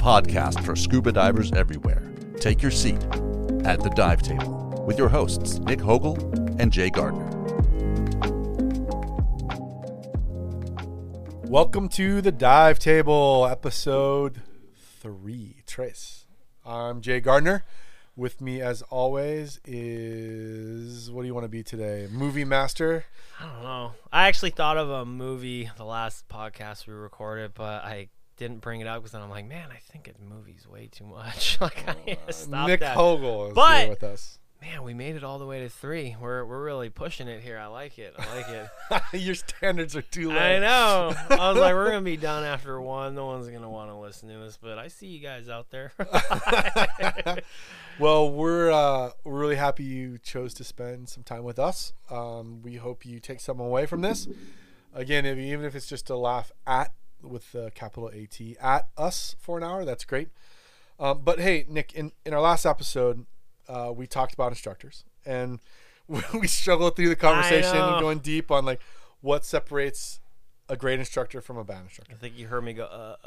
a podcast for scuba divers everywhere. Take your seat at the dive table with your hosts, Nick Hogel and Jay Gardner. Welcome to the Dive Table, episode three. Trace. I'm Jay Gardner. With me, as always, is what do you want to be today? Movie master. I don't know. I actually thought of a movie the last podcast we recorded, but I didn't bring it up because then I'm like, man, I think a movie's way too much. like I need to stop Nick that. Hogel is But- here with us. Man, we made it all the way to three. We're we're really pushing it here. I like it. I like it. Your standards are too low. I know. I was like, we're gonna be done after one. No one's gonna want to listen to us, but I see you guys out there. Well, we're uh, we're really happy you chose to spend some time with us. Um, we hope you take something away from this. Again, if, even if it's just to laugh at with the capital A T at us for an hour, that's great. Um, but hey, Nick, in, in our last episode, uh, we talked about instructors, and we struggled through the conversation and going deep on like what separates a great instructor from a bad instructor. I think you heard me go. Uh, uh,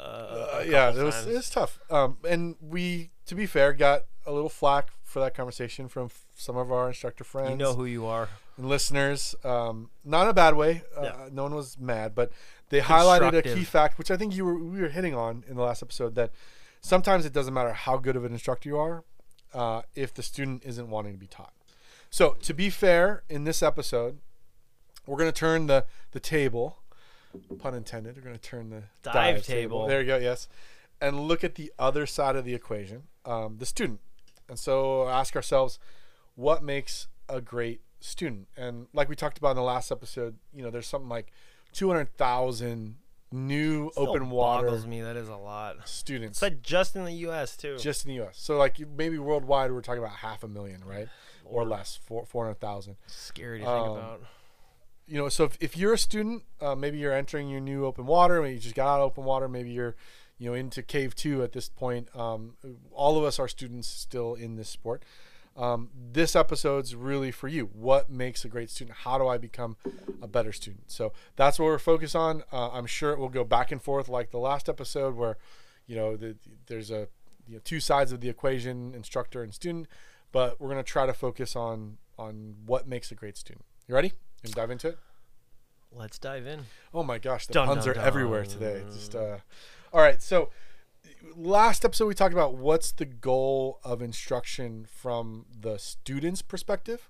Uh, yeah, it was times. it was tough. Um, and we, to be fair, got a little flack for that conversation from f- some of our instructor friends You know who you are. and listeners. Um, not in a bad way. Uh, Yeah. No one was mad, but they highlighted a key fact, which I think you were we were hitting on in the last episode that sometimes it doesn't matter how good of an instructor you are uh, if the student isn't wanting to be taught. So to be fair, in this episode, we're going to turn the the table, pun intended. We're going to turn the Dive table. There you go. Yes, and look at the other side of the equation, um, the student. And so ask ourselves, what makes a great student? And like we talked about in the last episode, you know, there's something like 200,000 new Still open water boggles me. That is a lot. students It's like just in the U.S. too. just in the U.S. So like maybe worldwide, we're talking about half a million, right, or less, four four hundred thousand. Scary to think Um, about. You know, so if, if you're a student, uh, maybe you're entering your new open water, maybe you just got out of open water, maybe you're, you know, into cave two at this point. Um, all of us are students still in this sport. Um, this episode's really for you. What makes a great student? How do I become a better student? So that's what we're focused on. Uh, I'm sure it will go back and forth like the last episode, where, you know, the, there's a you know, two sides of the equation, instructor and student. But we're gonna try to focus on on what makes a great student. You ready? And dive into it. Let's dive in. Oh my gosh, the Dun, puns dun, are everywhere today. Just uh, all right. So last episode we talked about what's the goal of instruction from the student's perspective.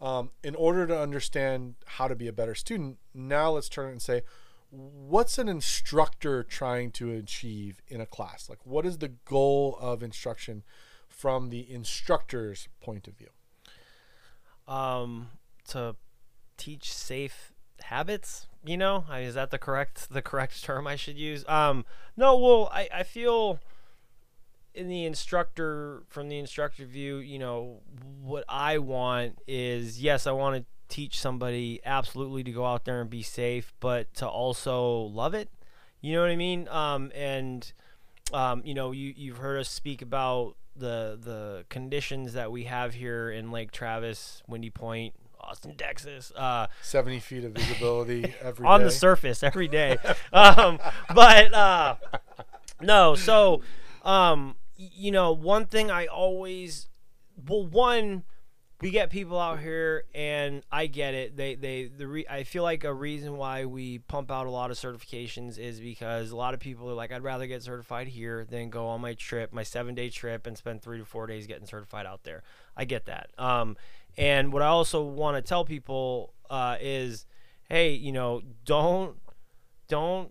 Um, in order to understand how to be a better student, now let's turn it and say, what's an instructor trying to achieve in a class? Like, what is the goal of instruction from the instructor's point of view? Um, to teach safe habits. You know, is that the correct the correct term I should use? Um, no. Well, I I feel in the instructor from the instructor view, you know, what I want is yes, I want to teach somebody absolutely to go out there and be safe, but to also love it. You know what I mean? Um, and um, you know, you you've heard us speak about the the conditions that we have here in Lake Travis, Windy Point, Austin, Texas. Uh, 70 feet of visibility every on day. the surface every day. um, but uh, no, so um, you know, one thing I always well, one we get people out here, and I get it. They they the re- I feel like a reason why we pump out a lot of certifications is because a lot of people are like, I'd rather get certified here than go on my trip, my seven day trip, and spend three to four days getting certified out there. I get that. Um, and what I also want to tell people uh, is, hey, you know, don't don't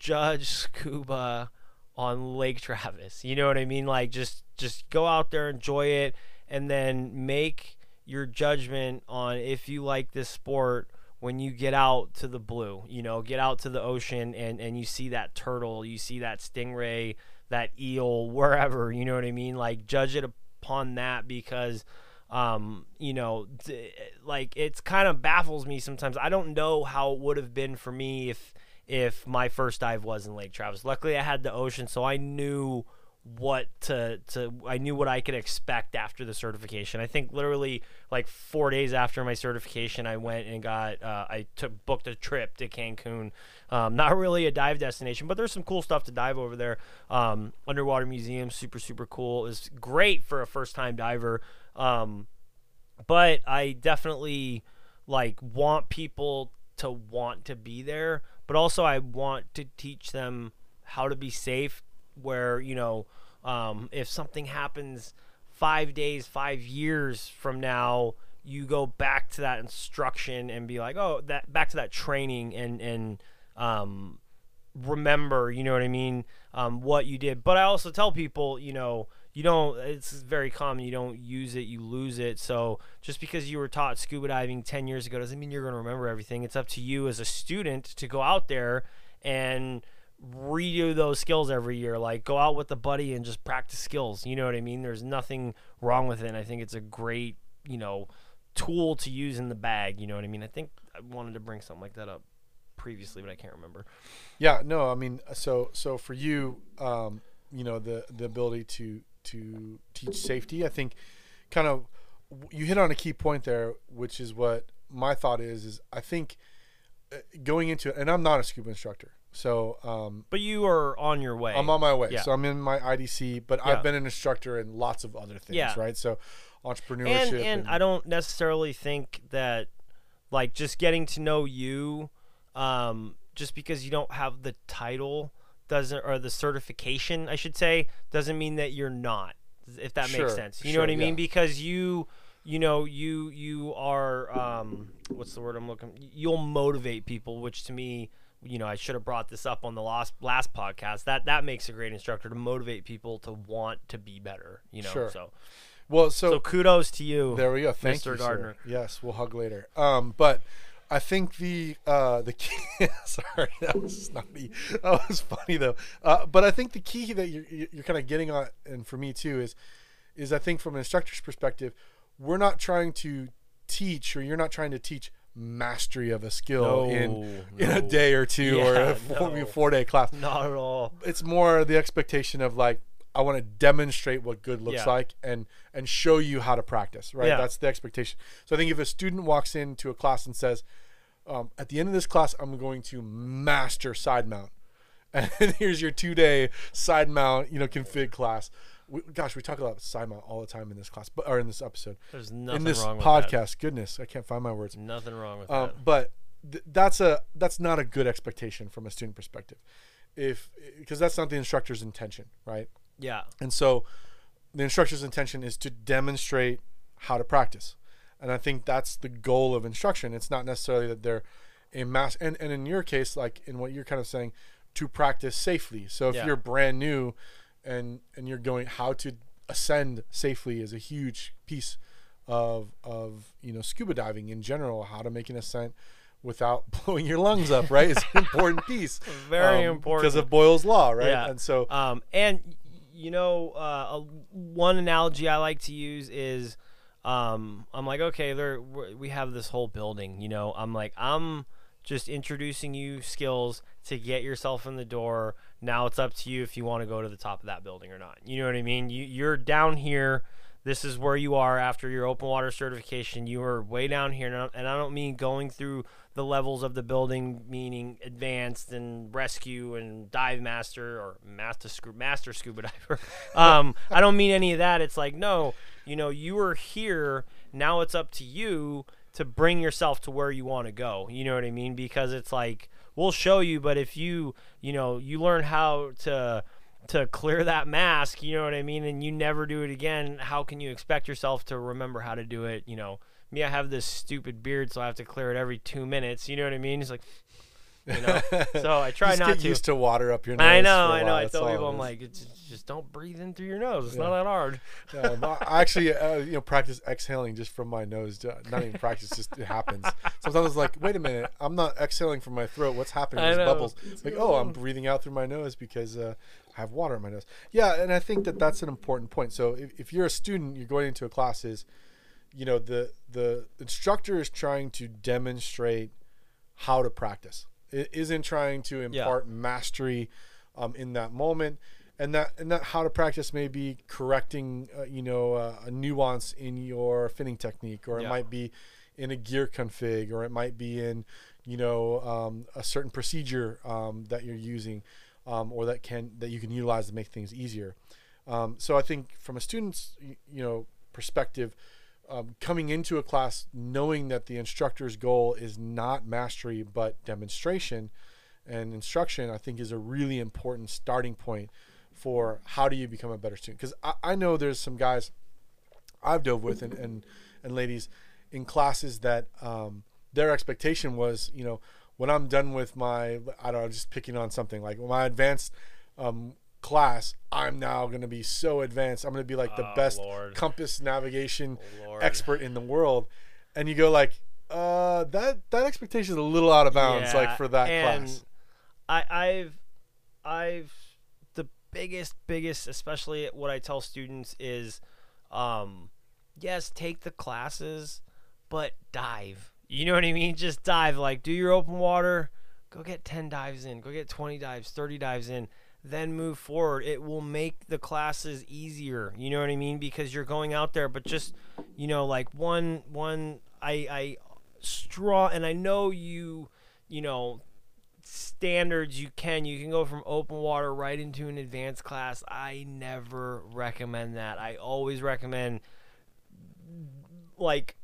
judge scuba on Lake Travis. You know what I mean? Like just just go out there, enjoy it, and then make your judgment on if you like this sport when you get out to the blue. You know, get out to the ocean and and you see that turtle, you see that stingray, that eel, wherever. You know what I mean? Like judge it upon that because um you know like it's kind of baffles me sometimes i don't know how it would have been for me if if my first dive was in lake travis luckily i had the ocean so i knew what to to I knew what I could expect after the certification. I think literally like four days after my certification, I went and got uh, I took booked a trip to Cancun. Um, not really a dive destination, but there's some cool stuff to dive over there. Um, underwater museum, super super cool. It's great for a first time diver. Um, but I definitely like want people to want to be there, but also I want to teach them how to be safe where you know um, if something happens five days, five years from now, you go back to that instruction and be like, oh, that back to that training and and um, remember, you know what I mean, um, what you did. But I also tell people, you know, you don't. It's very common. You don't use it, you lose it. So just because you were taught scuba diving ten years ago doesn't mean you're going to remember everything. It's up to you as a student to go out there and redo those skills every year. Like go out with a buddy and just practice skills. You know what I mean? There's nothing wrong with it. And I think it's a great, you know, tool to use in the bag. You know what I mean? I think I wanted to bring something like that up previously, but I can't remember. Yeah, no, I mean, so so for you, um, you know, the the ability to to teach safety, I think, kind of, you hit on a key point there, which is what my thought is. Is I think uh, going into it, and I'm not a scuba instructor, so, um, but you are on your way. I'm on my way. Yeah. So I'm in my IDC, but Yeah. I've been an instructor in lots of other things, Yeah. right? So entrepreneurship. and and I don't necessarily think that like just getting to know you, um, just because you don't have the title doesn't or the certification, I should say, doesn't mean that you're not. If that Sure, makes sense, you sure, know what I mean? yeah. Because you. You know, you you are um, what's the word I'm looking? You'll motivate people, which to me, you know, I should have brought this up on the last last podcast. That that makes a great instructor to motivate people to want to be better. You know, Sure. so well, so, so, kudos to you. there we go. Thank Mr. you, Gardner. Sir. Yes, we'll hug later. Um, but I think the uh, the key. sorry, that was snotty. That was funny though. Uh, but I think the key that you're you're kind of getting on, and for me too, is is I think from an instructor's perspective, we're not trying to teach, or you're not trying to teach mastery of a skill in in a day or two or a four, no. four day class. Not at all. it's more the expectation of like I want to demonstrate what good looks Yeah. like and and show you how to practice. Right, Yeah. that's the expectation. So I think if a student walks into a class and says, um, "At the end of this class, I'm going to master side mount," and here's your two day side mount, you know, config class. We, gosh, we talk about side mount all the time in this class, but or in this episode, There's nothing in this wrong with podcast. Goodness, I can't find my words. Nothing wrong with Um, that. but th- that's a that's not a good expectation from a student perspective, if because that's not the instructor's intention, right? Yeah. And so, the instructor's intention is to demonstrate how to practice, and I think that's the goal of instruction. It's not necessarily that they're a mass and and in your case, like in what you're kind of saying, to practice safely. So if Yeah. you're brand new, and and you're going how to ascend safely is a huge piece of of you know scuba diving in general how to make an ascent without blowing your lungs up right it's an important piece Very um, important. because of boyle's law right Yeah. and so Um, and you know, uh, a, one analogy I like to use is, um, I'm like, okay, there we have this whole building. You know, I'm like, I'm just introducing you skills to get yourself in the door. Now it's up to you if you want to go to the top of that building or not. You know what I mean? You you're down here. This is where you are after your open water certification. You are way down here, and I don't mean going through the levels of the building, meaning advanced and rescue and dive master or master scu- master scuba diver. um, I don't mean any of that. It's like no, you know, you are here. Now it's up to you to bring yourself to where you want to go. You know what I mean? Because it's like we'll show you, but if you, you know, you learn how to to clear that mask, you know what I mean, and you never do it again, how can you expect yourself to remember how to do it? You know, me, I have this stupid beard, so I have to clear it every two minutes. You know what I mean? It's like, you know, so I try not get to. used to water up your nose I know, I know. I tell people, I'm like, it's, just don't breathe in through your nose. It's not that hard. I actually, uh, you know, practice exhaling just from my nose. uh, Not even practice, just it happens. Sometimes I was like, wait a minute, I'm not exhaling from my throat. What's happening? These bubbles. Like, oh, I'm breathing out through my nose because uh, I have water in my nose. Yeah, and I think that that's an important point. So if, if you're a student, you're going into a class is, you know, the the instructor is trying to demonstrate how to practice. It isn't trying to impart mastery um, in that moment. and that and that how to practice may be correcting uh, you know uh, a nuance in your finning technique or it Yeah. might be in a gear config or it might be in you know um, a certain procedure um, that you're using um, or that can that you can utilize to make things easier um, so i think from a student's you know perspective um, coming into a class knowing that the instructor's goal is not mastery but demonstration and instruction i think is a really important starting point for how do you become a better student. Because I, I know there's some guys i've dove with and, and, and ladies in classes that um, their expectation was you know when i'm done with my i don't know just picking on something like my advanced um, class i'm now going to be so advanced i'm going to be like the Oh, best Lord. compass navigation Oh, expert in the world and you go like uh that that expectation is a little out of bounds like for that and class I, I've, I've, the biggest, biggest, especially what I tell students is, um, yes, take the classes, but dive. You know what I mean? Just dive. Like, do your open water, go get 10 dives in, go get 20 dives, 30 dives in, then move forward. It will make the classes easier. You know what I mean? Because you're going out there, but just, you know, like one, one, I, I, straw, and I know you, you know, standards you can you can go from open water right into an advanced class i never recommend that i always recommend like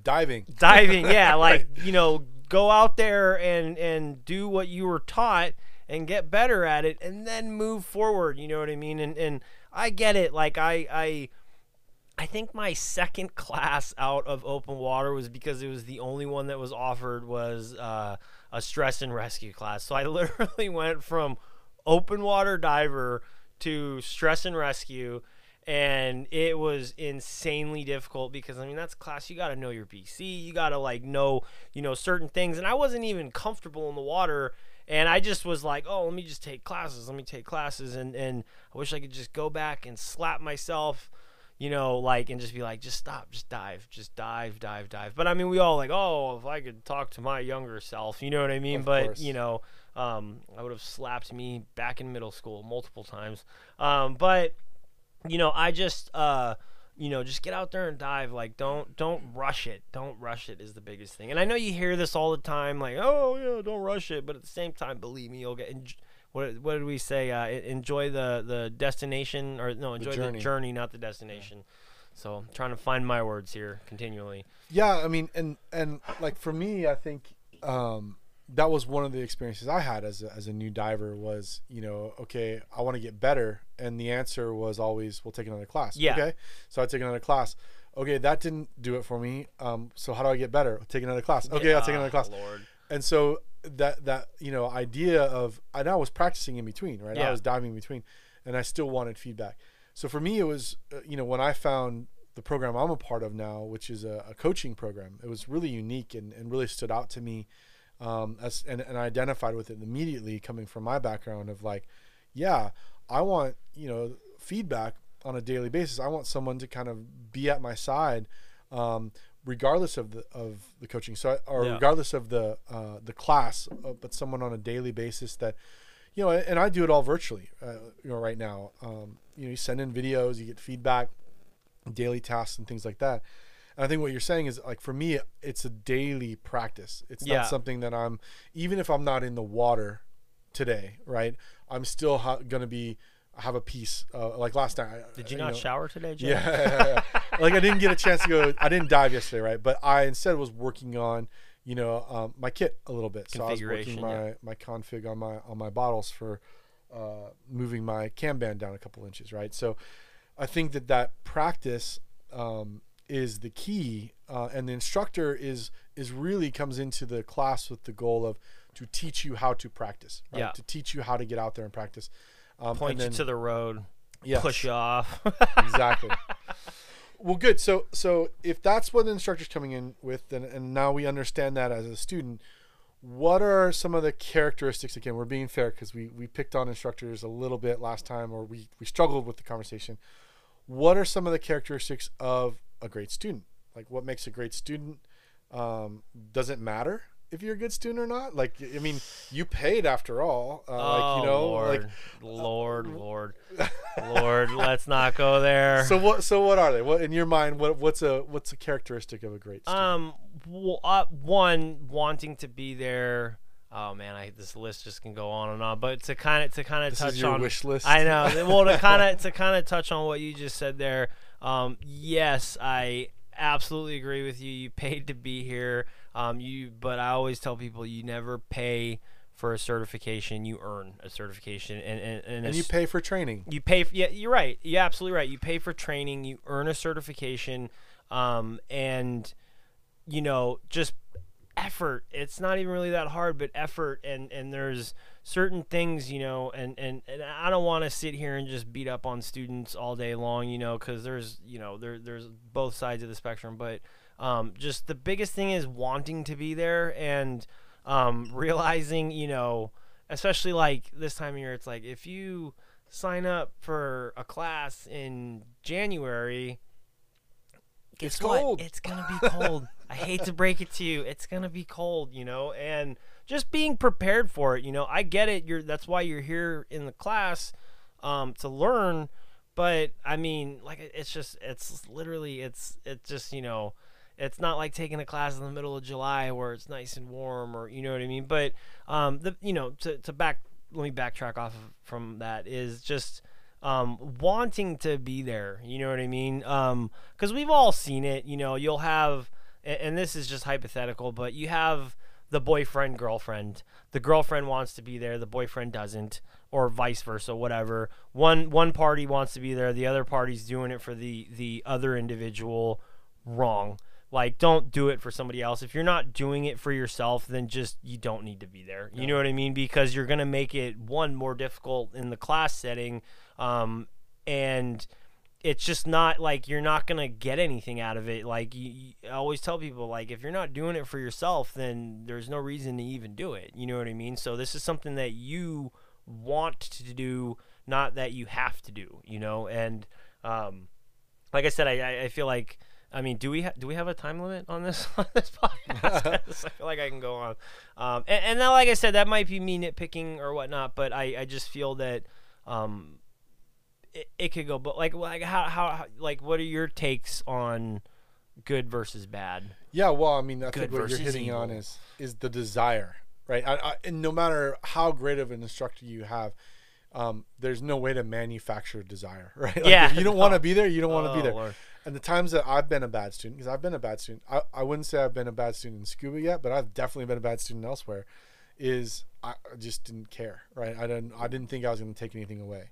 diving diving yeah like you know go out there and and do what you were taught and get better at it and then move forward you know what i mean and and i get it like i i I think my second class out of open water was because it was the only one that was offered was uh, a stress and rescue class. So I literally went from open water diver to stress and rescue, and it was insanely difficult because I mean that's class you got to know your BC, you got to like know you know certain things, and I wasn't even comfortable in the water. And I just was like, oh, let me just take classes. Let me take classes. And, and I wish I could just go back and slap myself you know, like, and just be like, just stop, just dive, just dive, dive, dive. But I mean, we all like, oh, if I could talk to my younger self, you know what I mean? Of but course. you know, um, I would have slapped me back in middle school multiple times. Um, but you know, I just, uh, you know, just get out there and dive. Like, don't, don't rush it. Don't rush it is the biggest thing. And I know you hear this all the time, like, oh yeah, don't rush it. But at the same time, believe me, you'll get. What, what did we say? Uh, enjoy the, the destination, or no, enjoy the journey. journey, not the destination. So I'm trying to find my words here continually. Yeah, I mean, and and like for me, I think um, that was one of the experiences I had as a, as a new diver. Was you know, okay, I want to get better, and the answer was always, "We'll take another class." Yeah. Okay, so I take another class. Okay, that didn't do it for me. Um, so how do I get better? Take another class. Okay, I'll take another class. Lord. And so that that you know idea of and I now was practicing in between, right? Yeah. I was diving in between, and I still wanted feedback. So for me, it was uh, you know when I found the program I'm a part of now, which is a, a coaching program, it was really unique and, and really stood out to me. Um, as and, and I identified with it immediately, coming from my background of like, yeah, I want you know feedback on a daily basis. I want someone to kind of be at my side, um, regardless of the of the coaching. So, I- or Yeah. regardless of the uh, the class, uh, but someone on a daily basis that, you know, and I do it all virtually. Uh, you know, right now, um, you know, you send in videos, you get feedback, daily tasks, and things like that. And I think what you're saying is like for me, it's a daily practice. It's Yeah. not something that I'm even if I'm not in the water today, right? I'm still ha- gonna be have a piece. Uh, like last night. Did you know- not shower today, Jay? yeah, like I didn't get a chance to go. I didn't dive yesterday, right? But I instead was working on, you know, um, my kit a little bit. So I was working my yeah. my config on my on my bottles for uh, moving my cam band down a couple inches, right? So I think that that practice um, is the key, uh, and the instructor is is really comes into the class with the goal of to teach you how to practice, right? Yeah. To teach you how to get out there and practice. Um, Point and you to the road, yes push you off. exactly. well, good. So, so if that's what the instructor's coming in with, then and now we understand that as a student, what are some of the characteristics? Again, we're being fair because we we picked on instructors a little bit last time, or we we struggled with the conversation. What are some of the characteristics of a great student? Like, what makes a great student? Um, does it matter if you're a good student or not? Like, I mean, you paid after all. Uh, like, oh you know, Lord, like, Lord, Lord, Lord, let's not go there. so what? So what are they? What in your mind? What what's a what's a characteristic of a great student? Um, w- uh, one wanting to be there. Oh man, I this list just can go on and on. But to kind of to kind of touch on, wish list. I know. Well, to kind of to kind of touch on what you just said there. Um, yes, I absolutely agree with you. You paid to be here. Um, you, but I always tell people you never pay for a certification. You earn a certification, and and, and, and you pay for training. you pay. For, yeah, you're right. You're absolutely right. You pay for training. You earn a certification, um, and you know just effort. It's not even really that hard, but effort. And and there's certain things, you know, and and and I don't want to sit here and just beat up on students all day long, you know, because there's you know there there's both sides of the spectrum, but um, just the biggest thing is wanting to be there and um, realizing, you know, especially like this time of year, it's like if you sign up for a class in January, guess It's what? cold. It's gonna be cold. I hate to break it to you, it's gonna be cold, you know, and just being prepared for it. You know, I get it. You're that's why you're here in the class um, to learn. But I mean, like it's just it's literally it's it's just you know it's not like taking a class in the middle of July where it's nice and warm or you know what I mean. But um, the you know to to back let me backtrack off of, from that is just um, wanting to be there. You know what I mean? Because we've all seen it. You know, you'll have, and, and this is just hypothetical, but you have the boyfriend girlfriend. The girlfriend wants to be there, the boyfriend doesn't, or vice versa, whatever. One one party wants to be there, the other party's doing it for the the other individual. Wrong. Like, don't do it for somebody else. If you're not doing it for yourself, then just you don't need to be there. You know what I mean? Because you're gonna make it one more difficult in the class setting, um, and it's just not like you're not gonna get anything out of it. Like you, I always tell people, like if you're not doing it for yourself, then there's no reason to even do it. You know what I mean? So this is something that you want to do, not that you have to do. You know, and um, like I said, I, I- feel like. I mean, do we ha- do we have a time limit on this on this podcast? I feel like I can go on, um, and, and then like I said, that might be me nitpicking or whatnot, but I, I just feel that um, it, it could go, but like like how, how how like what are your takes on good versus bad? Yeah, well, I mean, I Good think what you're hitting on is is the desire, right? I, I, and no matter how great of an instructor you have, um, there's no way to manufacture desire, right? Like, Yeah, if you don't want to be there, you don't want to Oh, be there. Lord. And the times that I've been a bad student, because I've been a bad student, I, I wouldn't say I've been a bad student in scuba yet, but I've definitely been a bad student elsewhere. Is I I just didn't care, right? I didn't I didn't think I was going to take anything away,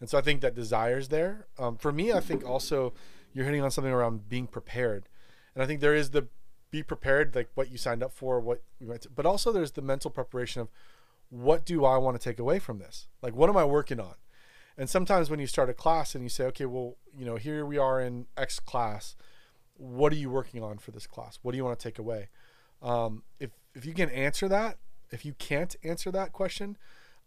and so I think that desire's there. Um, for me, I think also you're hitting on something around being prepared, and I think there is the be prepared, like what you signed up for, what you went to, but also there's the mental preparation of what do I want to take away from this? Like, what am I working on? And sometimes when you start a class and you say, okay, well, you know, here we are in X class. What are you working on for this class? What do you want to take away? Um, if if you can answer that, if you can't answer that question,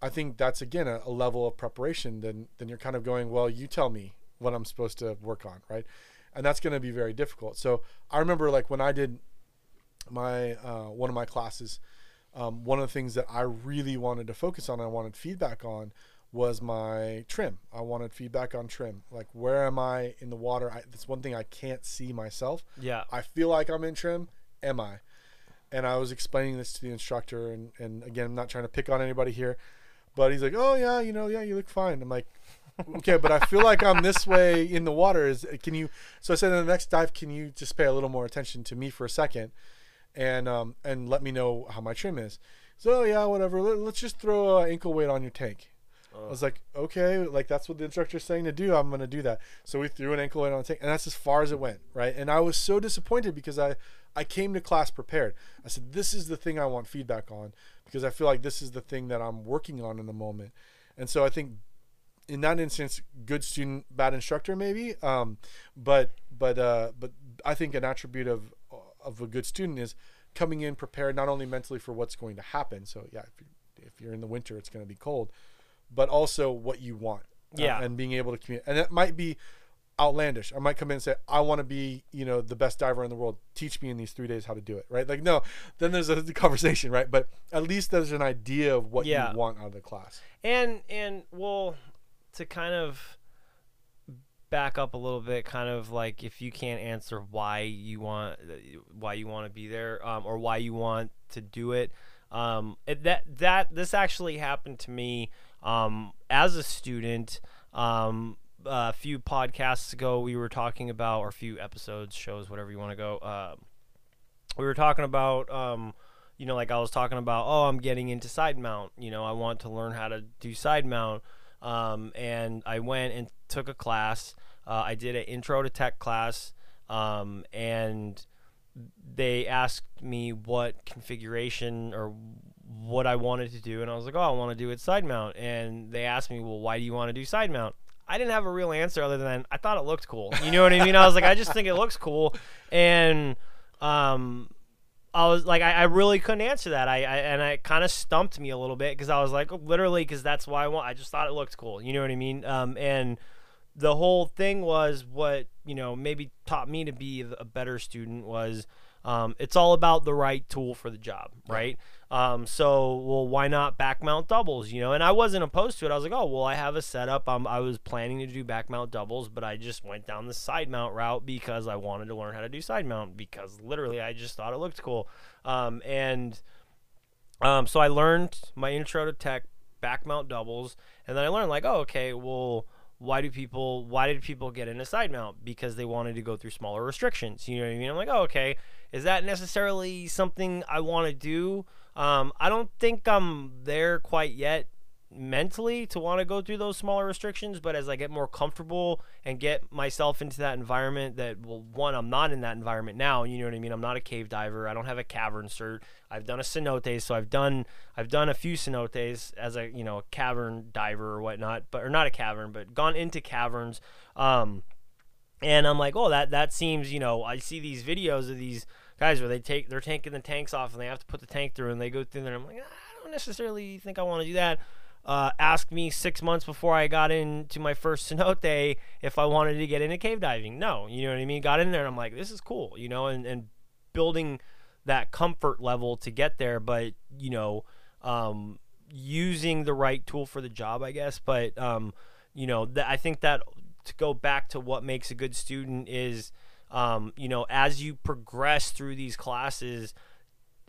I think that's again a, a level of preparation. Then then you're kind of going, well, you tell me what I'm supposed to work on, right? And that's going to be very difficult. So I remember like when I did my uh, one of my classes, um, one of the things that I really wanted to focus on, I wanted feedback on, was my trim. I wanted feedback on trim. Like where am I in the water? I, that's one thing I can't see myself. Yeah. I feel like I'm in trim. Am I? And I was explaining this to the instructor, and, and again, I'm not trying to pick on anybody here, but he's like, "Oh yeah, you know, yeah, you look fine." I'm like, "Okay, but I feel like I'm this way in the water. Is can you?" So I said, "In the next dive, can you just pay a little more attention to me for a second, and um and let me know how my trim is?" So "Oh, yeah, whatever. Let, let's just throw uh, ankle weight on your tank. I was like, okay, like that's what the instructor's saying to do. I'm gonna do that. So we threw an ankle weight on the tank, and that's as far as it went, right? And I was so disappointed because I, I came to class prepared. I said, this is the thing I want feedback on because I feel like this is the thing that I'm working on in the moment. And so I think, in that instance, good student, bad instructor, maybe. Um, but but uh, but I think an attribute of of a good student is coming in prepared not only mentally for what's going to happen. So yeah, if you're, if you're in the winter, it's going to be cold but also what you want. uh, Yeah. and being able to communicate. And that might be outlandish. I might come in and say, I want to be, you know, the best diver in the world. Teach me in these three days how to do it, right? Like, no, then there's a conversation, right? But at least there's an idea of what Yeah. you want out of the class. And and well, to kind of back up a little bit, kind of like if you can't answer why you want why you want to be there, um, or why you want to do it, um, it, that that this actually happened to me um, as a student. Um, a few podcasts ago, we were talking about, or a few episodes, shows, whatever you want to go. Uh, we were talking about um, you know, like I was talking about, oh, I'm getting into side mount. You know, I want to learn how to do side mount. Um, and I went and took a class. Uh, I did an intro to tech class, um, and they asked me what configuration or what I wanted to do, and I was like, oh, I want to do it side mount. And they asked me, well, why do you want to do side mount? I didn't have a real answer other than I thought it looked cool. You know what I mean? I was like, I just think it looks cool, and um, I was like, I, I really couldn't answer that. I, I and it kind of stumped me a little bit because I was like, literally, because that's why I want. I just thought it looked cool. You know what I mean? Um, and the whole thing was what you know maybe taught me to be a better student was um, it's all about the right tool for the job, right? Um, so, well, why not back mount doubles? You know, and I wasn't opposed to it. I was like, oh, well, I have a setup. Um, I was planning to do back mount doubles, but I just went down the side mount route because I wanted to learn how to do side mount because literally I just thought it looked cool. Um, and um, so I learned my intro to tech back mount doubles, and then I learned like, oh, okay, well, why do people why did people get into side mount because they wanted to go through smaller restrictions you know what i mean i'm like oh okay is that necessarily something i want to do um, i don't think i'm there quite yet mentally to want to go through those smaller restrictions but as i get more comfortable and get myself into that environment that well one i'm not in that environment now you know what i mean? I'm not a cave diver. I don't have a cavern cert. I've done a cenote so i've done i've done a few cenotes as a you know a cavern diver or whatnot but or not a cavern but gone into caverns. Um and i'm like oh that that seems you know i see these videos of these guys where they take they're taking the tanks off and they have to put the tank through and they go through there i'm like "Ah, i don't necessarily think i want to do that uh, asked me six months before I got into my first cenote if I wanted to get into cave diving. No, you know what I mean. Got in there and I'm like, this is cool, you know, and and building that comfort level to get there, but you know, um, using the right tool for the job, I guess. But um, you know, th- I think that to go back to what makes a good student is, um, you know, as you progress through these classes,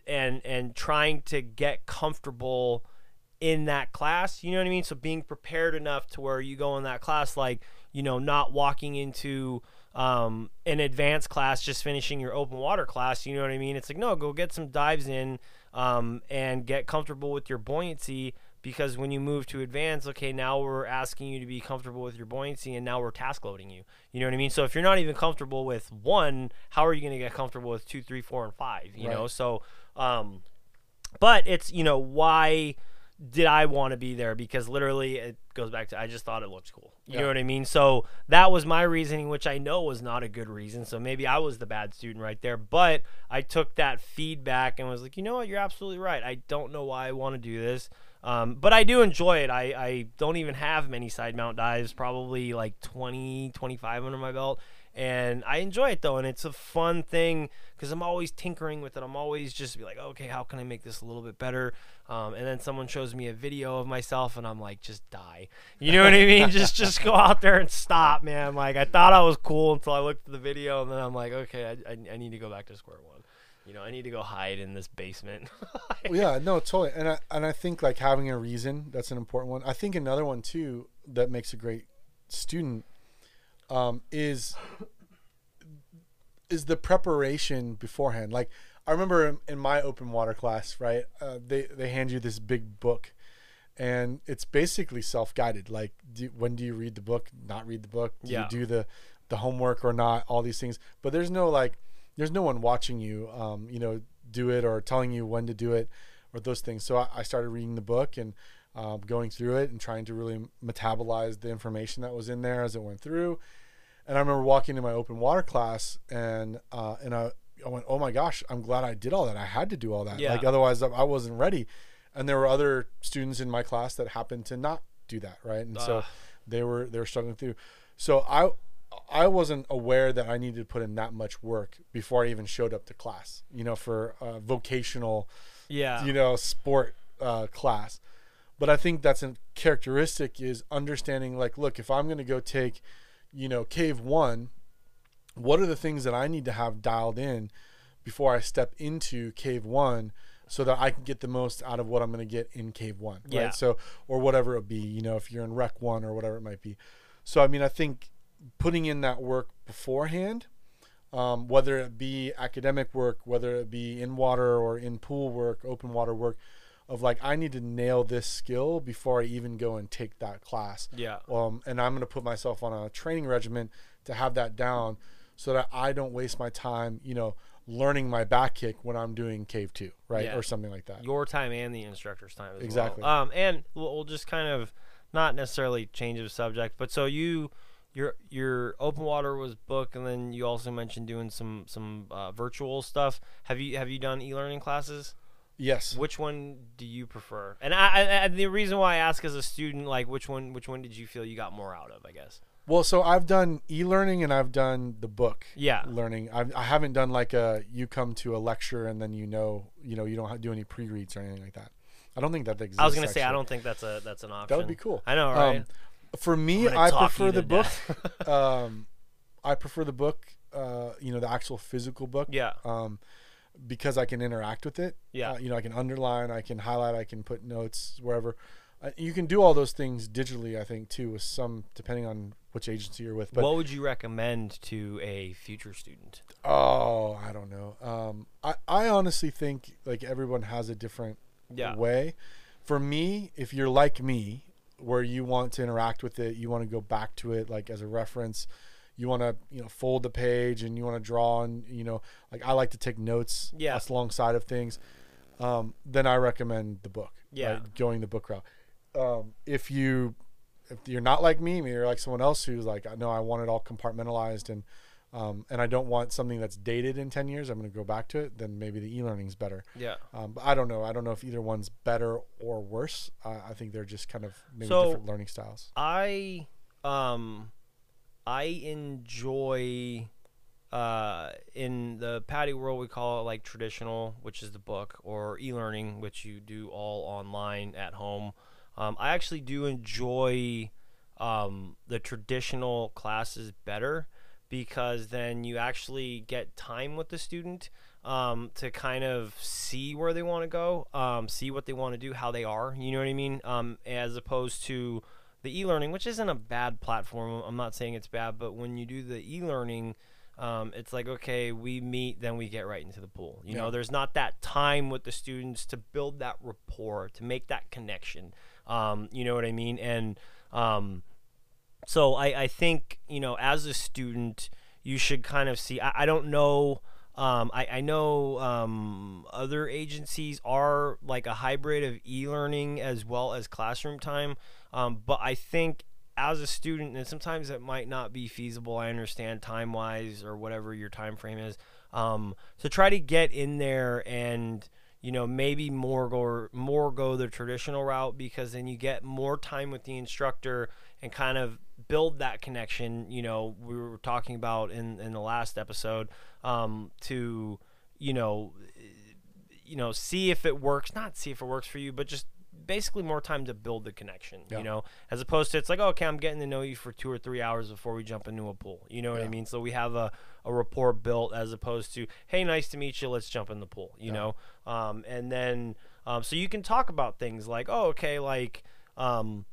and and trying to get comfortable in that class. You know what I mean? So being prepared enough to where you go in that class, like you know, not walking into um, an advanced class, just finishing your open water class. You know what I mean? It's like no, go get some dives in um, and get comfortable with your buoyancy. Because when you move to advanced, okay, now we're asking you to be comfortable with your buoyancy, and now we're task loading you. You know what I mean? So if you're not even comfortable with one, how are you going to get comfortable with two, three, four, and five? You know, so um, but it's you know why did I want to be there? Because literally it goes back to I just thought it looked cool. You Yeah. know what I mean? So that was my reasoning, which I know was not a good reason. So maybe I was the bad student right there. But I took that feedback and was like, you know what? You're absolutely right. I don't know why I want to do this. Um, but I do enjoy it. I, I don't even have many side mount dives, probably like 20, 25 under my belt. And I enjoy it though. And it's a fun thing because I'm always tinkering with it. I'm always just be like, okay, how can I make this a little bit better? Um, and then someone shows me a video of myself, and I'm like, just die. You know what I mean? just just go out there and stop, man. Like I thought I was cool until I looked at the video, and then I'm like, okay, I, I, I need to go back to square one. You know, I need to go hide in this basement. Well, yeah, no, totally. And I and I think like having a reason that's an important one. I think another one too that makes a great student um, is is the preparation beforehand. Like I remember in, in my open water class, right? Uh, they they hand you this big book, and it's basically self guided. Like, do, when do you read the book? Not read the book? Do Yeah. you do the the homework or not? All these things, but there's no like, there's no one watching you. Um, you know, do it or telling you when to do it, or those things. So I, I started reading the book and. Um, going through it and trying to really metabolize the information that was in there as it went through, and I remember walking to my open water class and uh, and I, I went, oh my gosh, I'm glad I did all that. I had to do all that. Yeah. Like otherwise I I wasn't ready. And there were other students in my class that happened to not do that, right? And so they were they were struggling through. So I I wasn't aware that I needed to put in that much work before I even showed up to class. You know, for a vocational, Yeah. you know, sport uh, class. But I think that's a characteristic is understanding. Like, look, if I'm going to go take, you know, cave one, what are the things that I need to have dialed in before I step into cave one so that I can get the most out of what I'm going to get in cave one, right? Yeah. So, or whatever it be, you know, if you're in rec one or whatever it might be. So, I mean, I think putting in that work beforehand, um, whether it be academic work, whether it be in water or in pool work, open water work, of like, I need to nail this skill before I even go and take that class yeah. um, and I'm going to put myself on a training regimen to have that down so that I don't waste my time, you know, learning my back kick when I'm doing cave two, right? Yeah. Or something like that. Your time and the instructor's time as Exactly. well. Um, and we'll, we'll just kind of not necessarily change the subject, but so you. Your your open water was book, and then you also mentioned doing some some uh, virtual stuff. Have you have you done e learning classes? yes. Which one do you prefer? And I, I and the reason why I ask as a student, like which one which one did you feel you got more out of? I guess. Well, so I've done e-learning and I've done the book Yeah. learning. I've, I haven't done like a you come to a lecture and then you know you know you don't have to do any pre-reads or anything like that. I don't think that exists. I was gonna say I don't think that's a that's an option. That would be cool. I know, right? Um, for me, I prefer the book. um, I prefer the book. Uh, you know, the actual physical book. yeah. um, because I can interact with it. Yeah. Uh, you know, I can underline, I can highlight, I can put notes wherever. Uh, you can do all those things digitally, I think, too, with some, depending on which agency you're with. But what would you recommend to a future student? oh, I don't know. Um, I, I honestly think like everyone has a different Yeah. way. For me, if you're like me, where you want to interact with it, you want to go back to it like as a reference. You want to, you know, fold the page and you want to draw and, you know, like I like to take notes Yeah. alongside of things. Um, then I recommend the book. Yeah. right? Going the book route. Um, if you, if you're not like me, maybe you're like someone else who's like, no, I want it all compartmentalized and, um, and I don't want something that's dated in 10 years. I'm going to go back to it. Then maybe the e-learning is better. Yeah. Um, but I don't know. I don't know if either one's better or worse. Uh, I think they're just kind of maybe So- different learning styles. I um I enjoy uh in the PADI world we call it like traditional, which is the book, or e-learning, which you do all online at home. Um, I actually do enjoy um, the traditional classes better because then you actually get time with the student um, to kind of see where they want to go, um, see what they want to do, how they are. You know what I mean? Um, as opposed to the e-learning, which isn't a bad platform. I'm not saying it's bad, but when you do the e-learning, um, it's like okay, we meet, then we get right into the pool. You know, there's not that time with the students to build that rapport, to make that connection. Um, you know what I mean? And um, so I, I think you know as a student you should kind of see i, I don't know um, I, I know um, other agencies are like a hybrid of e-learning as well as classroom time. Um, but i think as a student and sometimes it might not be feasible i understand time wise or whatever your time frame is um, so try to get in there and you know maybe more go more go the traditional route because then you get more time with the instructor and kind of build that connection you know we were talking about in in the last episode um, to you know you know see if it works not see if it works for you but just basically more time to build the connection Yeah. you know as opposed to it's like okay i'm getting to know you for two or three hours before we jump into a pool you know what i mean so we have a, a rapport built as opposed to hey nice to meet you let's jump in the pool you Yeah. know um, and then um, so you can talk about things like oh okay like um,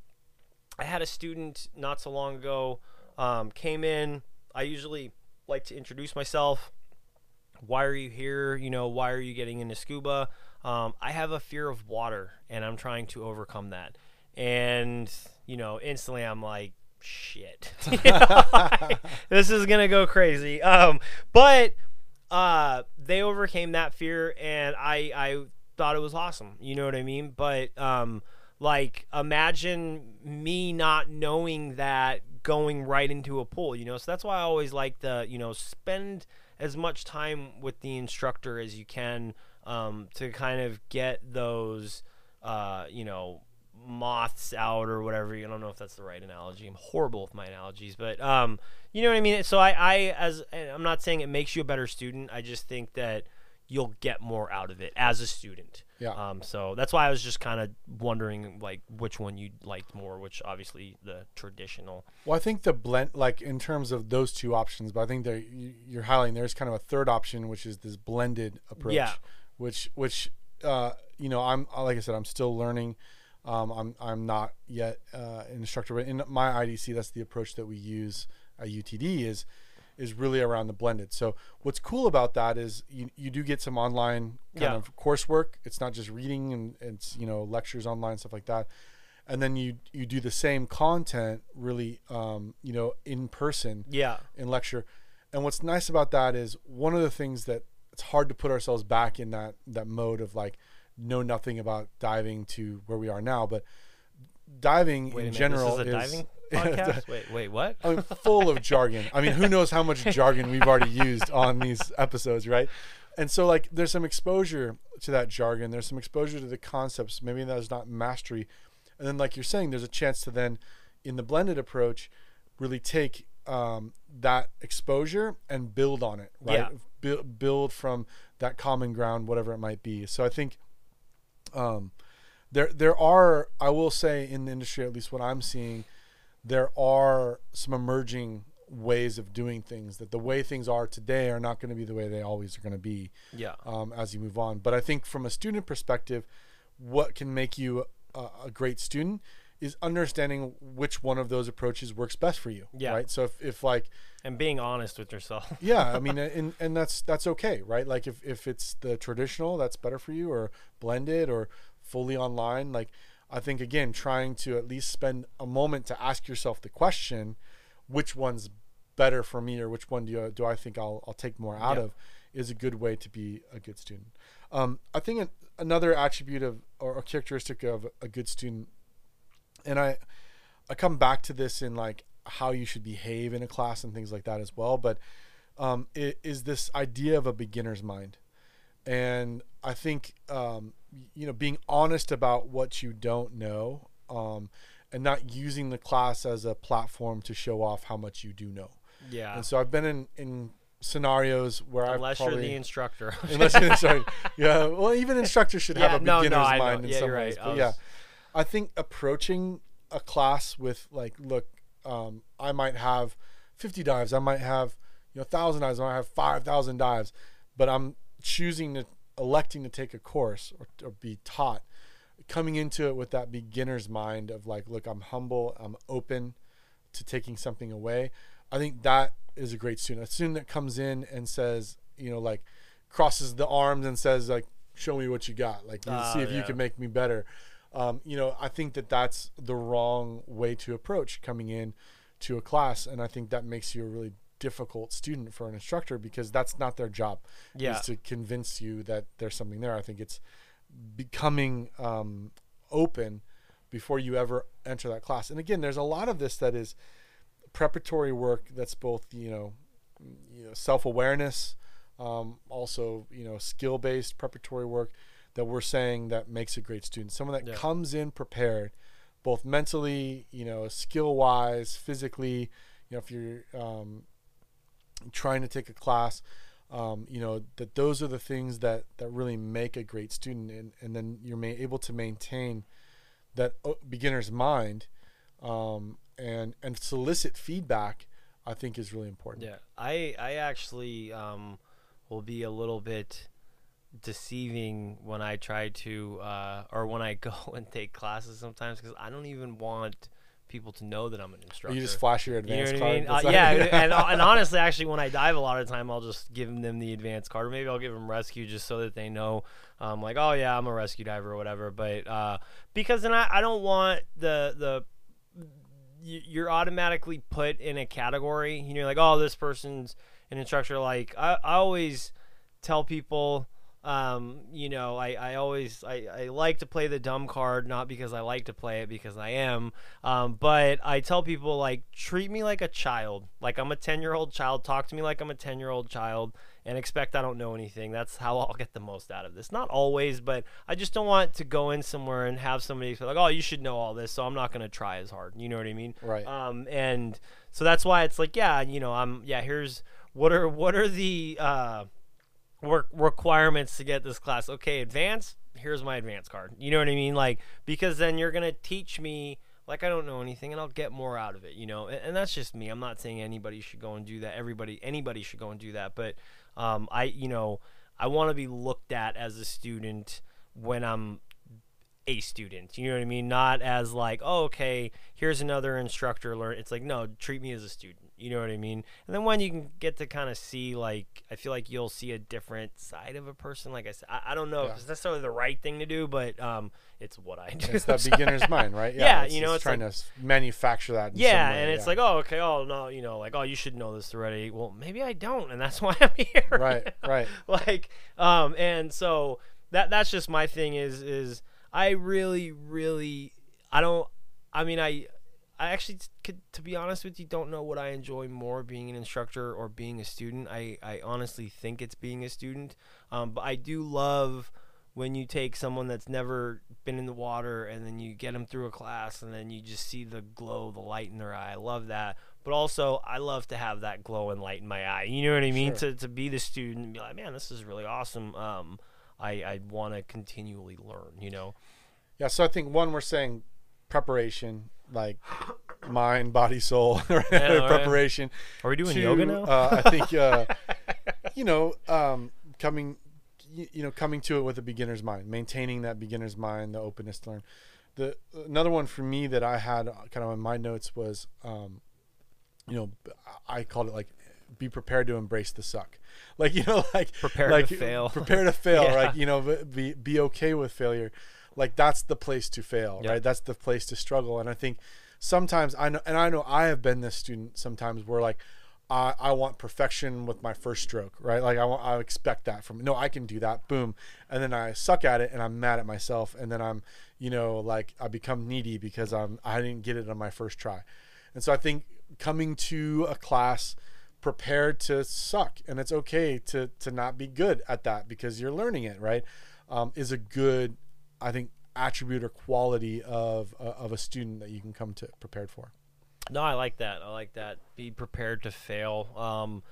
i had a student not so long ago um, came in. I usually like to introduce myself. Why are you here? You know why are you getting into scuba? Um, i have a fear of water and i'm trying to overcome that. And you know instantly i'm like shit. Know, this is gonna go crazy. Um, but uh, they overcame that fear and i i thought it was awesome. You know what i mean? But um, like imagine me not knowing that going right into a pool you know so that's why i always like to you know spend as much time with the instructor as you can um, to kind of get those uh, you know moths out or whatever. I don't know if that's the right analogy. I'm horrible with my analogies, but um, you know what I mean. So I, I as I'm not saying it makes you a better student. I just think that you'll get more out of it as a student. Yeah. Um. So that's why I was just kind of wondering like which one you liked more. Which obviously the traditional. Well, I think the blend, like in terms of those two options, but I think that you're highlighting there's kind of a third option, which is this blended approach. Yeah. Which, which, uh, you know, I'm like I said, I'm still learning. Um, I'm I'm not yet uh, an instructor, but in my IDC, that's the approach that we use at UTD is is really around the blended. So what's cool about that is you, you do get some online kind Yeah. of coursework. It's not just reading and it's you know lectures online stuff like that. And then you you do the same content really um, you know in person Yeah. in lecture. And what's nice about that is one of the things that it's hard to put ourselves back in that that mode of like know nothing about diving to where we are now, but diving Wait in minute, general is a diving podcast. wait, wait, what? I mean, full of jargon. I mean, who knows how much jargon we've already used on these episodes, right? And so, like, there's some exposure to that jargon. There's some exposure to the concepts. Maybe that's not mastery. And then, like you're saying, there's a chance to then, in the blended approach, really take um, that exposure and build on it, right? Yeah. Bu- build from that common ground, whatever it might be. So I think um, there there are, I will say, in the industry, at least what I'm seeing, there are some emerging ways of doing things that the way things are today are not going to be the way they always are going to be Yeah. um, as you move on. But I think from a student perspective, what can make you a, a great student is understanding which one of those approaches works best for you. Yeah. Right. So if, if like And being honest with yourself. yeah, I mean, and and that's that's okay, right? Like if if it's the traditional, that's better for you, or blended, or fully online. Like I think again, trying to at least spend a moment to ask yourself the question, which one's better for me, or which one do you, do I think I'll I'll take more out Yeah. of, is a good way to be a good student. Um, I think an, another attribute of or a characteristic of a good student, and I I come back to this in like how you should behave in a class and things like that as well. But um, i- is this idea of a beginner's mind, and I think um, you know being honest about what you don't know, um, and not using the class as a platform to show off how much you do know. Yeah. And so I've been in in scenarios where I've Unless probably you're the instructor. unless you're sorry, yeah. Well, even instructors should Yeah, have a no, no, beginner's I know. mind in Yeah, some you're ways. But I yeah, I think approaching a class with like, look, um, I might have 50 dives, I might have you know thousand dives, I might have five thousand dives, but I'm choosing to electing to take a course or, or be taught. Coming into it with that beginner's mind of like, look, I'm humble, I'm open to taking something away. I think that is a great student. A student that comes in and says, you know, like crosses the arms and says, like, show me what you got. Like, Ah, see if you can make me better. Um, you know, I think that that's the wrong way to approach coming in to a class, and I think that makes you a really difficult student for an instructor because that's not their job. Yeah. is to convince you that there's something there. I think it's becoming um, open before you ever enter that class. And again, there's a lot of this that is preparatory work that's both you know, you know self-awareness, um, also you know skill-based preparatory work that we're saying that makes a great student. Someone that Yeah. comes in prepared, both mentally, you know, skill-wise, physically. You know, if you're um, trying to take a class, um, you know that those are the things that that really make a great student, and and then you're able to maintain that beginner's mind um, and and solicit feedback. I think is really important. Yeah, I I actually um, will be a little bit deceiving when I try to uh, or when I go and take classes sometimes because I don't even want people to know that I'm an instructor. You just flash your You know advanced I card. mean? Uh, yeah, and, and honestly, actually, when I dive, a lot of the time I'll just give them the advanced card, or maybe I'll give them rescue just so that they know, um, like, oh yeah, I'm a rescue diver or whatever. But uh, because then I, I don't want the the you're automatically put in a category. You know, like, oh, this person's an instructor. Like, I, I always tell people, Um, you know, I, I always I, I like to play the dumb card, not because I like to play it, because I am. Um, but I tell people like treat me like a child, like I'm a ten year old child. Talk to me like I'm a ten year old child, and expect I don't know anything. That's how I'll get the most out of this. Not always, but I just don't want to go in somewhere and have somebody feel like, oh, you should know all this, so I'm not gonna try as hard. You know what I mean? Right. Um, and so that's why it's like, yeah, you know, I'm yeah. Here's what are what are the uh work requirements to get this class. Okay, advanced. Here's my advanced card. You know what I mean? Like because then you're gonna teach me like I don't know anything, and I'll get more out of it. You know, and, and that's just me. I'm not saying anybody should go and do that. Everybody, anybody should go and do that. But um, I, you know, I want to be looked at as a student when I'm a student. You know what I mean? Not as like, oh, okay, here's another instructor. Learn. It's like, no, treat me as a student. You know what I mean? And then when you can get to kind of see, like, I feel like you'll see a different side of a person. Like I said, I, I don't know Yeah. if it's necessarily the right thing to do, but um, it's what I do. It's that beginner's mind, right? Yeah, it's, you know, it's trying like- to manufacture that. Yeah, and it's yeah. like, oh, okay, oh no, you know, like, oh, you should know this already. Well, maybe I don't, and that's why I'm here. right, right. like um and so that that's just my thing is is i really really i don't i mean i i actually could to be honest with you don't know what i enjoy more being an instructor or being a student i i honestly think it's being a student um but i do love when you take someone that's never been in the water and then you get them through a class and then you just see the glow the light in their eye i love that but also I love to have that glow and light in my eye. You know what I mean? Sure. To, to be the student and be like, man, this is really awesome. Um, I, I want to continually learn, you know? Yeah, so I think one we're saying preparation, like mind, body, soul, right? Yeah, right. preparation. Are we doing to, yoga now? uh, I think uh, you know, um, coming, you, know, coming to it with a beginner's mind, maintaining that beginner's mind, the openness to learn. The another one for me that I had uh, kind of on my notes was, um, you know, I called it like be prepared to embrace the suck. Like you know, like Prepare to like, fail. Prepare to fail. Yeah. Right. You know, be be okay with failure. Like that's the place to fail. Yep. Right. That's the place to struggle. And I think sometimes I know, and I know I have been this student sometimes where like. I, I want perfection with my first stroke, right? Like I want, I expect that from no, I can do that, boom, and then I suck at it, and I'm mad at myself, and then I'm, you know, like I become needy because I'm I didn't get it on my first try, and so I think coming to a class prepared to suck, and it's okay to to not be good at that because you're learning it, right? Um, is a good, I think, attribute or quality of uh, of a student that you can come to prepared for. No, I like that. I like that. Be prepared to fail. Um,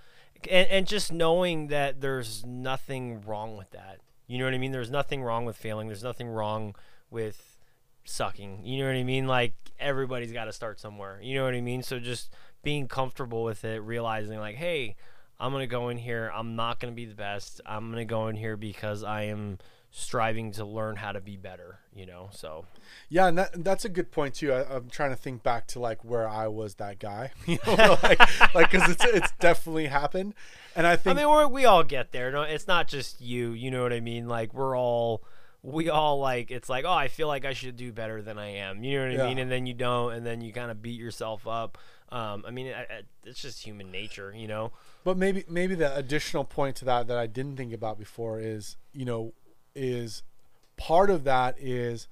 and, and just knowing that there's nothing wrong with that. You know what I mean? There's nothing wrong with failing. There's nothing wrong with sucking. You know what I mean? Like everybody's got to start somewhere. You know what I mean? So just being comfortable with it, realizing like, hey, I'm gonna go in here. I'm not gonna be the best. I'm gonna go in here because I am striving to learn how to be better. You know, so Yeah, and that, that's a good point too. I, I'm trying to think back to like where I was that guy, you know, like like because it's it's definitely happened, and I think, I mean, we're, we all get there. No, it's not just you. You know what I mean? Like we're all, we all like. It's like, oh, I feel like I should do better than I am. You know what I Yeah. mean? And then you don't, and then you kind of beat yourself up. Um, I mean, I, I, it's just human nature, you know. But maybe maybe the additional point to that that I didn't think about before is you know is part of that is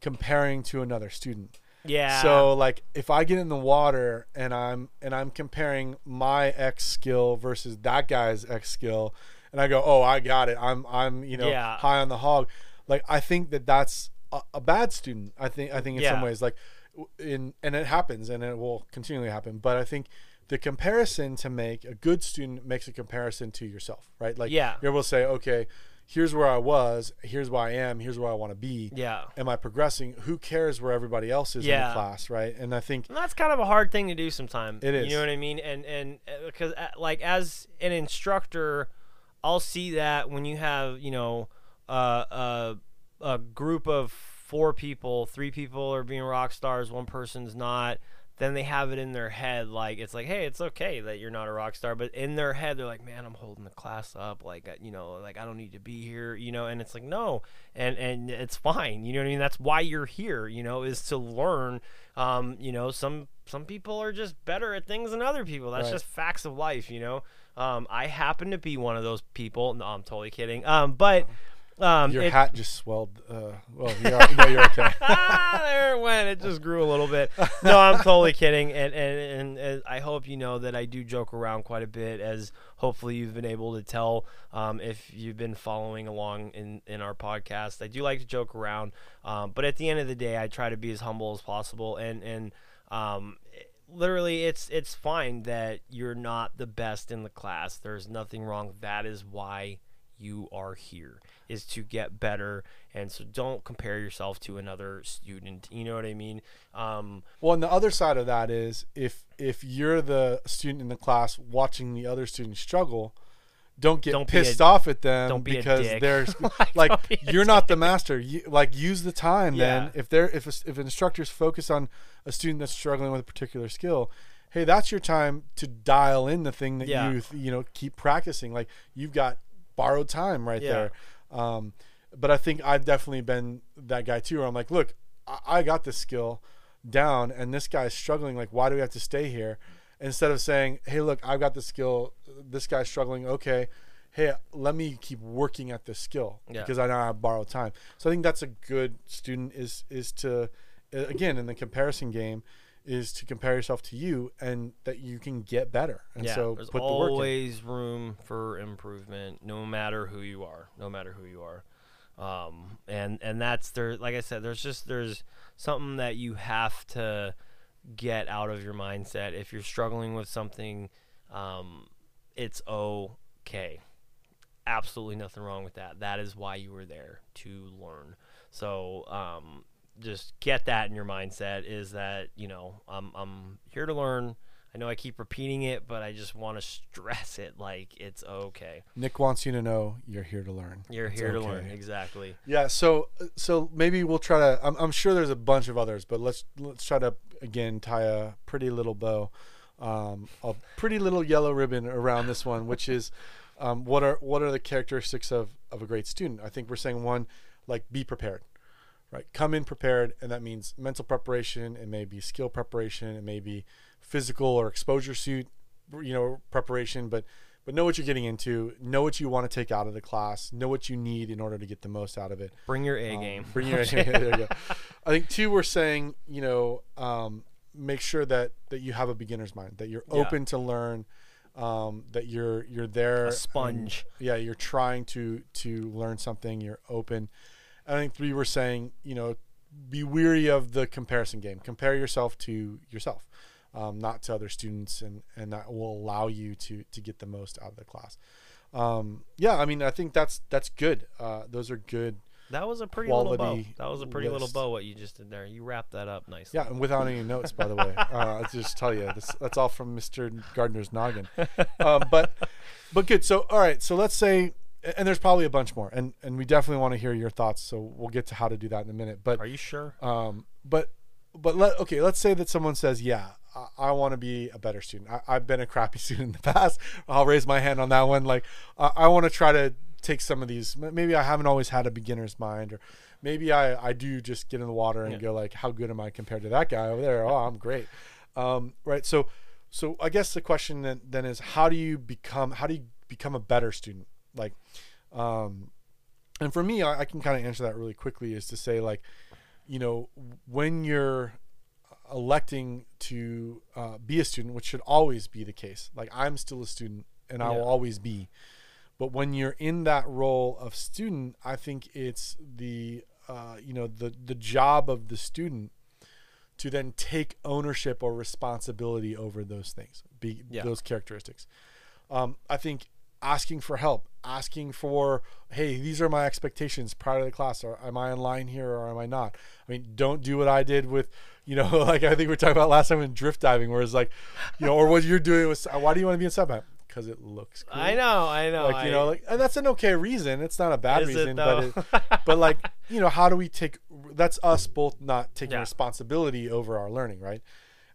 comparing to another student. Yeah. So like if I get in the water and I'm and I'm comparing my X skill versus that guy's X skill and I go, "Oh, I got it. I'm I'm, you know, Yeah. high on the hog." Like I think that that's a, a bad student. I think I think in some ways like in and it happens and it will continually happen, but I think the comparison to make a good student makes a comparison to yourself, right? Like Yeah. you're able to say, "Okay, here's where I was, here's where I am, here's where I want to be." yeah. am I progressing? Who cares where everybody else is in the class, right? And I think And that's kind of a hard thing to do sometimes. It is. You know what I mean? And and because uh, like as an instructor, I'll see that when you have you know uh, a a group of four people, three people are being rock stars, one person's not. Then they have it in their head like it's like hey it's okay that you're not a rock star but in their head they're like man i'm holding the class up like uh, you know like i don't need to be here you know and it's like no and and it's fine you know what i mean? That's why you're here you know is to learn um you know some some people are just better at things than other people that's Right. just facts of life you know? Um i happen to be one of those people no i'm totally kidding um but um Your it- hat just swelled. Uh, well, you're, no, you're okay. there it went. It just grew a little bit. No, I'm totally kidding, and, and and and I hope you know that I do joke around quite a bit, as hopefully you've been able to tell um, if you've been following along in in our podcast. I do like to joke around, um, but at the end of the day, I try to be as humble as possible, and and um, literally it's it's fine that you're not the best in the class. There's nothing wrong. That is why you are here is to get better and so don't compare yourself to another student you know what i mean um Well, and the other side of that is if if you're the student in the class watching the other students struggle, don't get Don't be a- pissed off at them be because they're Like, like you're not the master. You, like use the time then. If they're if a, if an instructor's focus on a student that's struggling with a particular skill, hey, that's your time to dial in the thing that Yeah. you you know keep practicing. Like you've got borrowed time right Yeah. there. Um, but I think I've definitely been that guy too. Where I'm like, look, I, I got this skill down, and this guy's struggling. Like, why do we have to stay here? Instead of saying, hey, look, I've got the skill. This guy's struggling. Okay, hey, let me keep working at this skill Yeah. because I know I have borrowed time. So I think that's a good student is is to again in the comparison game is to compare yourself to you and that you can get better. And yeah so there's put the work in. always room for improvement no matter who you are no matter who you are. Um and and that's there like i said there's just there's something that you have to get out of your mindset. If you're struggling with something um it's okay. Absolutely nothing wrong with that. That is why you were there to learn. So um just get that in your mindset is that you know I'm I'm here to learn. I know I keep repeating it, but I just want to stress it like it's okay. Nick wants you to know you're here to learn. You're It's here to learn exactly. Yeah, so so maybe we'll try to. I'm, I'm sure there's a bunch of others, but let's let's try to again tie a pretty little bow, um, a pretty little yellow ribbon around this one, which is um, what are what are the characteristics of of a great student? I think we're saying one, like be prepared, right? Come in prepared, and that means mental preparation. It may be skill preparation. It may be physical or exposure suit, you know, preparation, but but know what you're getting into. Know what you want to take out of the class. Know what you need in order to get the most out of it. Bring your A Um, game. Bring your A game. there you go. I think two, we're saying you know um, make sure that that you have a beginner's mind, that you're Yeah. open to learn, um, that you're you're there. A and- sponge. yeah, you're trying to to learn something. You're open. I think three, we're saying you know be weary of the comparison game. Compare yourself to yourself. Um, not to other students, and, and that will allow you to to get the most out of the class. Um, yeah, I mean, I think that's that's good. Uh, those are good That was a pretty little bow. That was a pretty little bow what you just did there. You wrapped that up nicely. Yeah, and without any notes, by the way. Uh, I'll just tell you, this, that's all from Mr. Gardner's noggin. Um, but, but good. So, all right. So let's say, and there's probably a bunch more, and and we definitely want to hear your thoughts. So we'll get to how to do that in a minute. But, Are you sure? um, but, but let okay. Let's say that someone says, yeah. I, I want to be a better student. I, I've been a crappy student in the past. I'll raise my hand on that one. Like, I, I want to try to take some of these. Maybe I haven't always had a beginner's mind, or maybe I, I do just get in the water and Yeah. go like, how good am I compared to that guy over there? Oh, I'm great. Um, right. So, so I guess the question then, then is how do you become, how do you become a better student? Like, um, and for me, I, I can kind of answer that really quickly is to say like, you know, when you're electing to uh, be a student, which should always be the case. Like I'm still a student and I Yeah. will always be. But when you're in that role of student, I think it's the uh, you know the the job of the student to then take ownership or responsibility over those things, be Yeah. those characteristics. Um, I think asking for help, asking for, hey, these are my expectations prior to the class, or am I in line here or am I not? I mean, don't do what I did with, you know, like I think we were talking about last time in drift diving, where it's like, you know, or what you're doing with, why do you want to be in sub Because it looks cool. I know, I know. Like you know, like, and that's an okay reason. It's not a bad reason, but it, but like you know, how do we take? That's us both not taking Yeah. responsibility over our learning, right?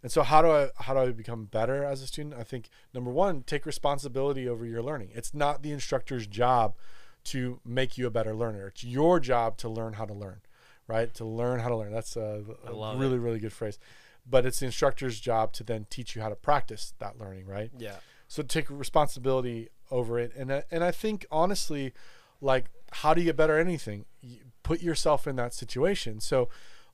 And so how do I how do I become better as a student? I think number one, take responsibility over your learning. It's not the instructor's job to make you a better learner. It's your job to learn how to learn, right? To learn how to learn. That's a, love really really good phrase. But it's the instructor's job to then teach you how to practice that learning, right? Yeah. So take responsibility over it, and I- and I think honestly, like how do you get better at anything? You put yourself in that situation. So,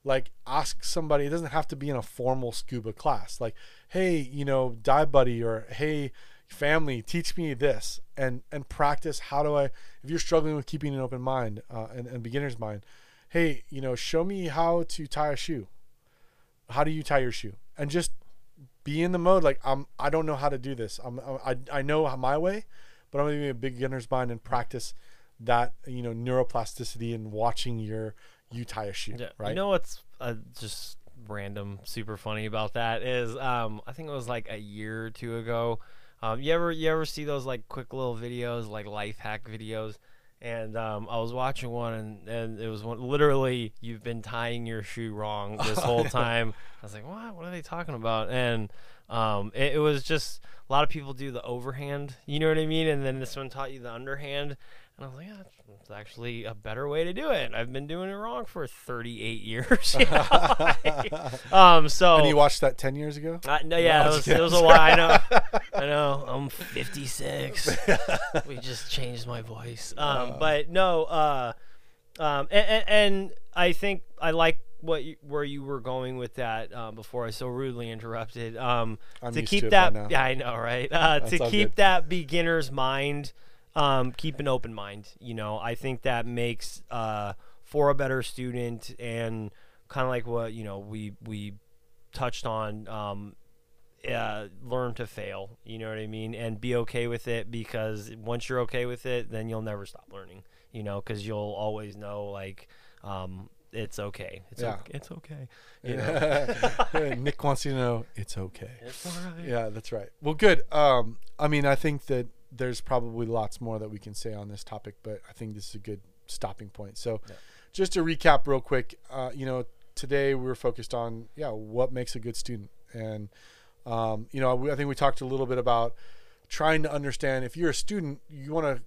like ask somebody. It doesn't have to be in a formal scuba class. Like, hey, you know, dive buddy, or hey, family, teach me this, and and practice. How do I? If you're struggling with keeping an open mind uh, and, and beginner's mind, hey, you know, show me how to tie a shoe. How do you tie your shoe? And just be in the mode like I'm I don't know how to do this. I'm I, I know my way, but I'm gonna be a beginner's mind and practice that you know neuroplasticity and watching your you tie a shoe. Yeah. Right. You know what's uh, just random, super funny about that is um, I think it was like a year or two ago. Um, you ever you ever see those like quick little videos, like life hack videos? And um, I was watching one, and, and it was one, literally you've been tying your shoe wrong this whole time. I was like, what? What are they talking about? And um, it, it was just a lot of people do the overhand, you know what I mean? And then this one taught you the underhand. And I was like, yeah, that's actually a better way to do it. I've been doing it wrong for 38 years. you know, like, um, so and you watched that ten years ago. uh, no, yeah, No, it was, it was a while. I know, I know. I'm 56. we just changed my voice. Um, but no, uh, um, and, and, and I think I like what you, where you were going with that um, before I so rudely interrupted. Um, I'm to used keep to it by that, now. yeah, I know, right? Uh, to keep good. that beginner's mind, um, keep an open mind. You know, I think that makes uh, for a better student and kind of like what you know we we touched on. Um, uh, learn to fail. You know what I mean, and be okay with it because once you're okay with it, then you'll never stop learning. You know, because you'll always know like um, it's okay. It's Yeah. okay. It's okay. You know? Nick wants you to know it's okay. it's all right. Yeah, that's right. Well, good. Um, I mean, I think that there's probably lots more that we can say on this topic, but I think this is a good stopping point. So, Yeah. just to recap real quick, uh, you know, today we were focused on yeah, what makes a good student, and um, you know, I think we talked a little bit about trying to understand if you're a student, you want to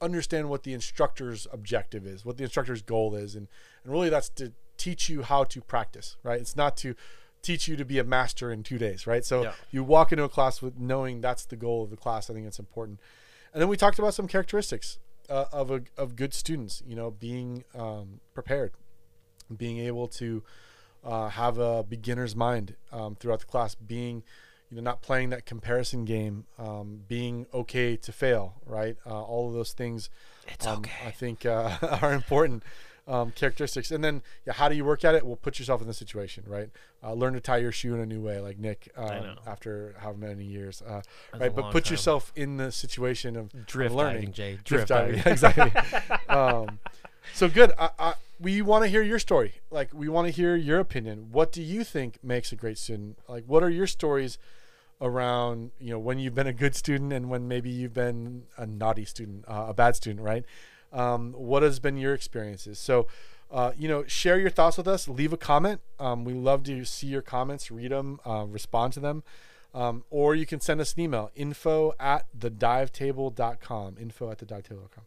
understand what the instructor's objective is, what the instructor's goal is, and and really that's to teach you how to practice, right? It's not to teach you to be a master in two days, right? So Yeah. you walk into a class with knowing that's the goal of the class. I think it's important. And then we talked about some characteristics uh, of a, of good students. You know, being um, prepared, being able to uh, have a beginner's mind um, throughout the class, being you know not playing that comparison game, um, being okay to fail, right? Uh, all of those things, It's um, okay. I think uh, are important um, characteristics. And then, yeah, how do you work at it? Well, put yourself in the situation, right? Uh, learn to tie your shoe in a new way, like Nick, um, after how many years, uh, right? But put time. yourself in the situation of of Drift learning. diving, Jay. Drift Drift, diving, diving. exactly. um, so good. I, I, we want to hear your story. Like, we want to hear your opinion. What do you think makes a great student? Like, what are your stories around, you know, when you've been a good student and when maybe you've been a naughty student, uh, a bad student, right? Um, what has been your experiences? So, uh, you know, share your thoughts with us. Leave a comment. Um, we love to see your comments, read them, uh, respond to them. Um, or you can send us an email info at thedivetable.com. Info at thedivetable.com.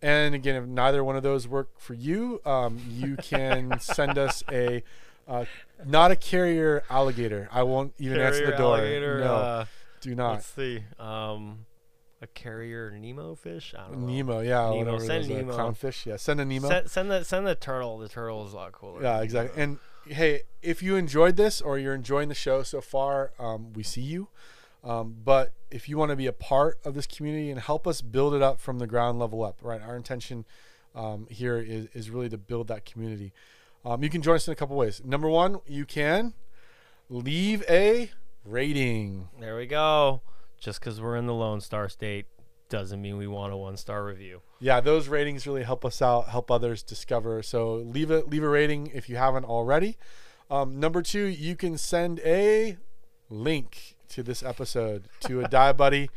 And again, if neither one of those work for you, um, you can send us a uh, not a carrier alligator. I won't even answer the door. alligator, no, uh, do not. Let's see. Um, a carrier Nemo fish. I don't know. Nemo, yeah, Nemo, whatever send it is, Nemo. clownfish. Yeah, send a Nemo. Send, send the send the turtle. The turtle is a lot cooler. Yeah, exactly. And hey, if you enjoyed this or you're enjoying the show so far, um, we see you. Um, but if you want to be a part of this community and help us build it up from the ground level up, right? Our intention um, here is, is really to build that community. Um, you can join us in a couple ways. Number one, you can leave a rating. There we go. Just because we're in the Lone Star State doesn't mean we want a one star review. Yeah, those ratings really help us out, help others discover. So leave a leave a rating if you haven't already. Um, number two, you can send a link to this episode to a dive buddy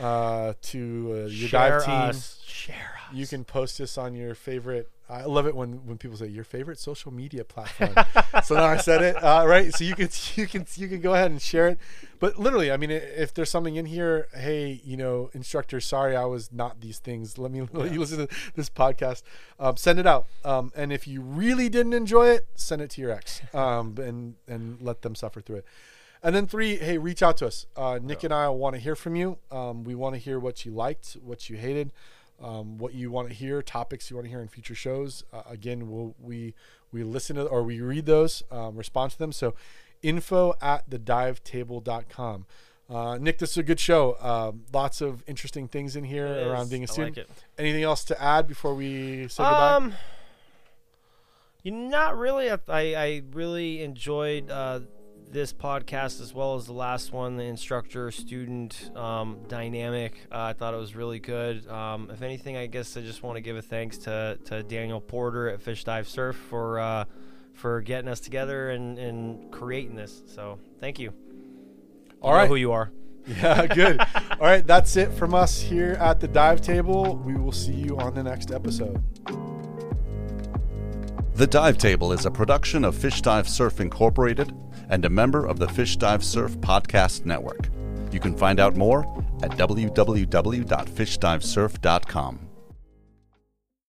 uh, to uh, your Share dive team. us. Share. You can post this on your favorite. I love it when, when people say your favorite social media platform. so now I said it uh, right. So you can you can you can go ahead and share it. But literally, I mean, if there's something in here, hey, you know, instructor, sorry, I was not these things. Let me let you listen to this podcast. Um, send it out. Um, and if you really didn't enjoy it, send it to your ex. Um, and and let them suffer through it. And then three, hey, reach out to us. Uh, Nick and I want to hear from you. Um, we want to hear what you liked, what you hated, um, what you want to hear, topics you want to hear in future shows. Uh, again, we'll, we we listen to or we read those, um, respond to them. So, info at thedivetable.com. Uh, Nick, this is a good show. Um, lots of interesting things in here It around is. being a student. like it. Anything else to add before we say goodbye? Um, you not really. I I really enjoyed uh, this podcast as well as the last one, the instructor student um, dynamic. Uh, I thought it was really good. Um, if anything, I guess I just want to give a thanks to, to Daniel Porter at Fish Dive Surf for uh, for getting us together and, and creating this. So thank you. You All know right. who you are. Yeah, good. All right, that's it from us here at the Dive Table. We will see you on the next episode. The Dive Table is a production of Fish Dive Surf Incorporated and a member of the Fish Dive Surf Podcast Network. You can find out more at www.fishdivesurf.com.